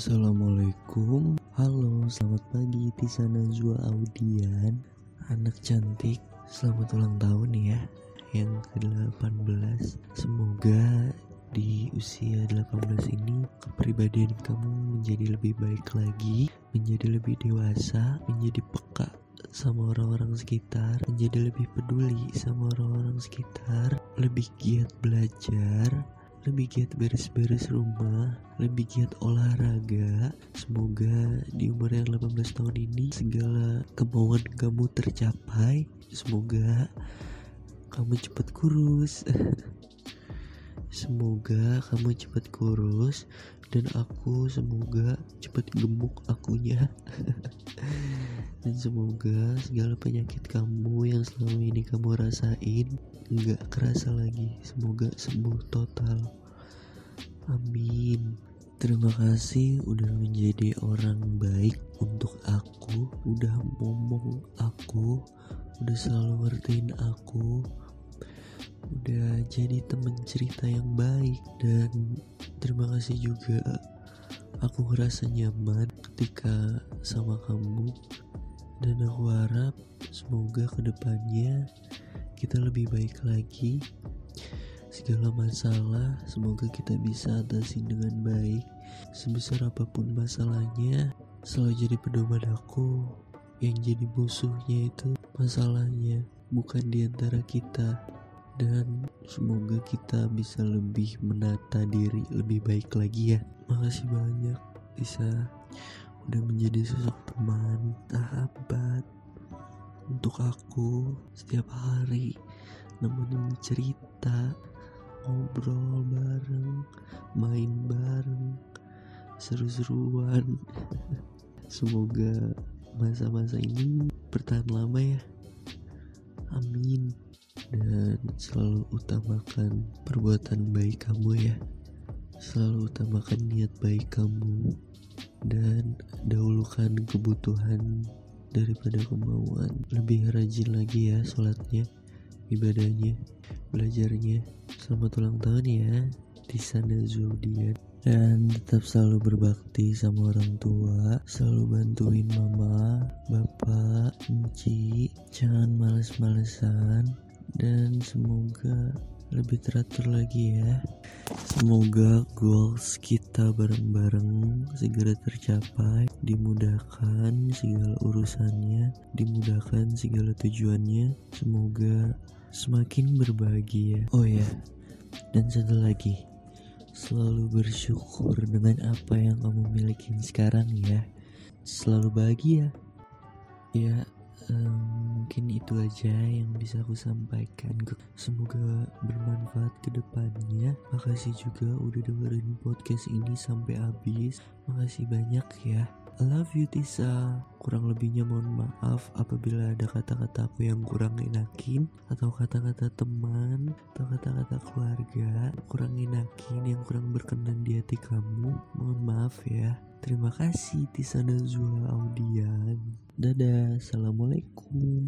Assalamualaikum. Halo selamat pagi Tisa Najwa Audian. Anak cantik Selamat ulang tahun ya. Yang ke-18 Semoga di usia 18 ini kepribadian kamu menjadi lebih baik lagi menjadi lebih dewasa menjadi peka sama orang-orang sekitar menjadi lebih peduli sama orang-orang sekitar lebih giat belajar lebih giat beres-beres rumah, lebih giat olahraga. Semoga di umur yang 18 tahun ini segala kemauan kamu tercapai. Semoga kamu cepat kurus. Semoga kamu cepat kurus dan aku semoga cepat gemuk akunya. dan semoga segala penyakit kamu yang selama ini kamu rasain nggak kerasa lagi. Semoga sembuh total. Amin. Terima kasih udah menjadi orang baik untuk aku, udah ngomong aku, udah selalu ngertiin aku, udah jadi temen cerita yang baik dan terima kasih juga aku ngerasa nyaman ketika sama kamu dan aku harap semoga ke depannya kita lebih baik lagi. Segala masalah semoga kita bisa atasi dengan baik. Sebesar apa pun masalahnya selalu jadi pedoman aku. Yang jadi musuhnya itu masalahnya bukan di antara kita. Dan semoga kita bisa lebih menata diri lebih baik lagi ya. Makasih banyak bisa udah menjadi sosok teman untuk aku setiap hari nemenin cerita ngobrol bareng main bareng seru-seruan. Semoga masa-masa ini bertahan lama ya. Amin. Dan selalu utamakan perbuatan baik kamu ya. Selalu utamakan niat baik kamu. Dan dahulukan kebutuhan daripada kemauan. Lebih rajin lagi ya sholatnya ibadahnya belajarnya selamat ulang tahun ya di sana Zodian dan tetap selalu berbakti sama orang tua selalu bantuin mama bapak Enci. Jangan males-malesan. Dan semoga lebih teratur lagi ya. Semoga goals kita bareng-bareng segera tercapai dimudahkan segala urusannya dimudahkan segala tujuannya. Semoga semakin berbahagia. Oh ya dan satu lagi. Selalu bersyukur dengan apa yang kamu miliki sekarang ya. Selalu bahagia. Ya um, mungkin itu aja yang bisa aku sampaikan. Semoga bermanfaat ke depannya. Makasih juga udah dengerin podcast ini sampai habis. Makasih banyak ya love you Tisa. Kurang lebihnya mohon maaf apabila ada kata-kata aku yang kurang enakin Atau kata-kata teman Atau kata-kata keluarga Kurang enakin yang kurang berkenan di hati kamu Mohon maaf ya. Terima kasih Tisa Nazwa Audian. Dadah Assalamualaikum